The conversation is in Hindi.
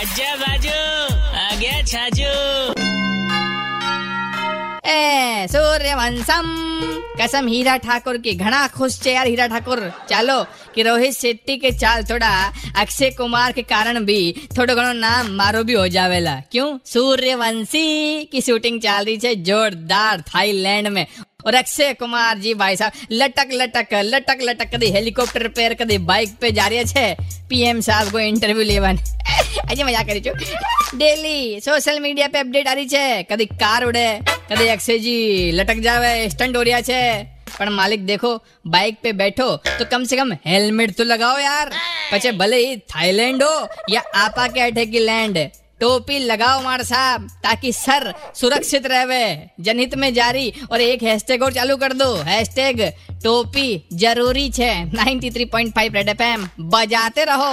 आजा बाजू आ गया छाजू એ સૂર્યવંશમ कसम हीरा ठाकुर की घना खुश છે यार हीरा ठाकुर ચાલો कि रोहित शेट्टी के चाल थोड़ा अक्षय कुमार के कारण भी थोड़ो घणो नाम मारो भी हो जावेला क्यों सूर्यवंशी की शूटिंग चाल रही है जोरदार थाईलैंड में और अक्षय कुमार जी भाई साहब लटक लटक लटक लटक कदी हेलीकॉप्टर पर कदी बाइक पे जा रही है पीएम साहब को इंटरव्यू लेवन આજે મજા કરી છું ડેલી સોશિયલ મીડિયા पे अपडेट आ रही છે કદી કાર ઉડે કદી અક્ષયજી લટક જાવે સ્ટન્ટ हो રહ્યા છે પણ માલિક देखो बाइक पे बैठो तो कम से कम हेलमेट तो लगाओ यार પછી ભલે ही थाईलैंड हो या आपा के अठे की लैंड टोपी लगाओ मार साहब ताकि सर सुरक्षित रहे जनहित में जारी और एक हैशटैग और चालू कर दो हैशटैग टोपी जरूरी छे 93.5 रेड एफएम बजाते रहो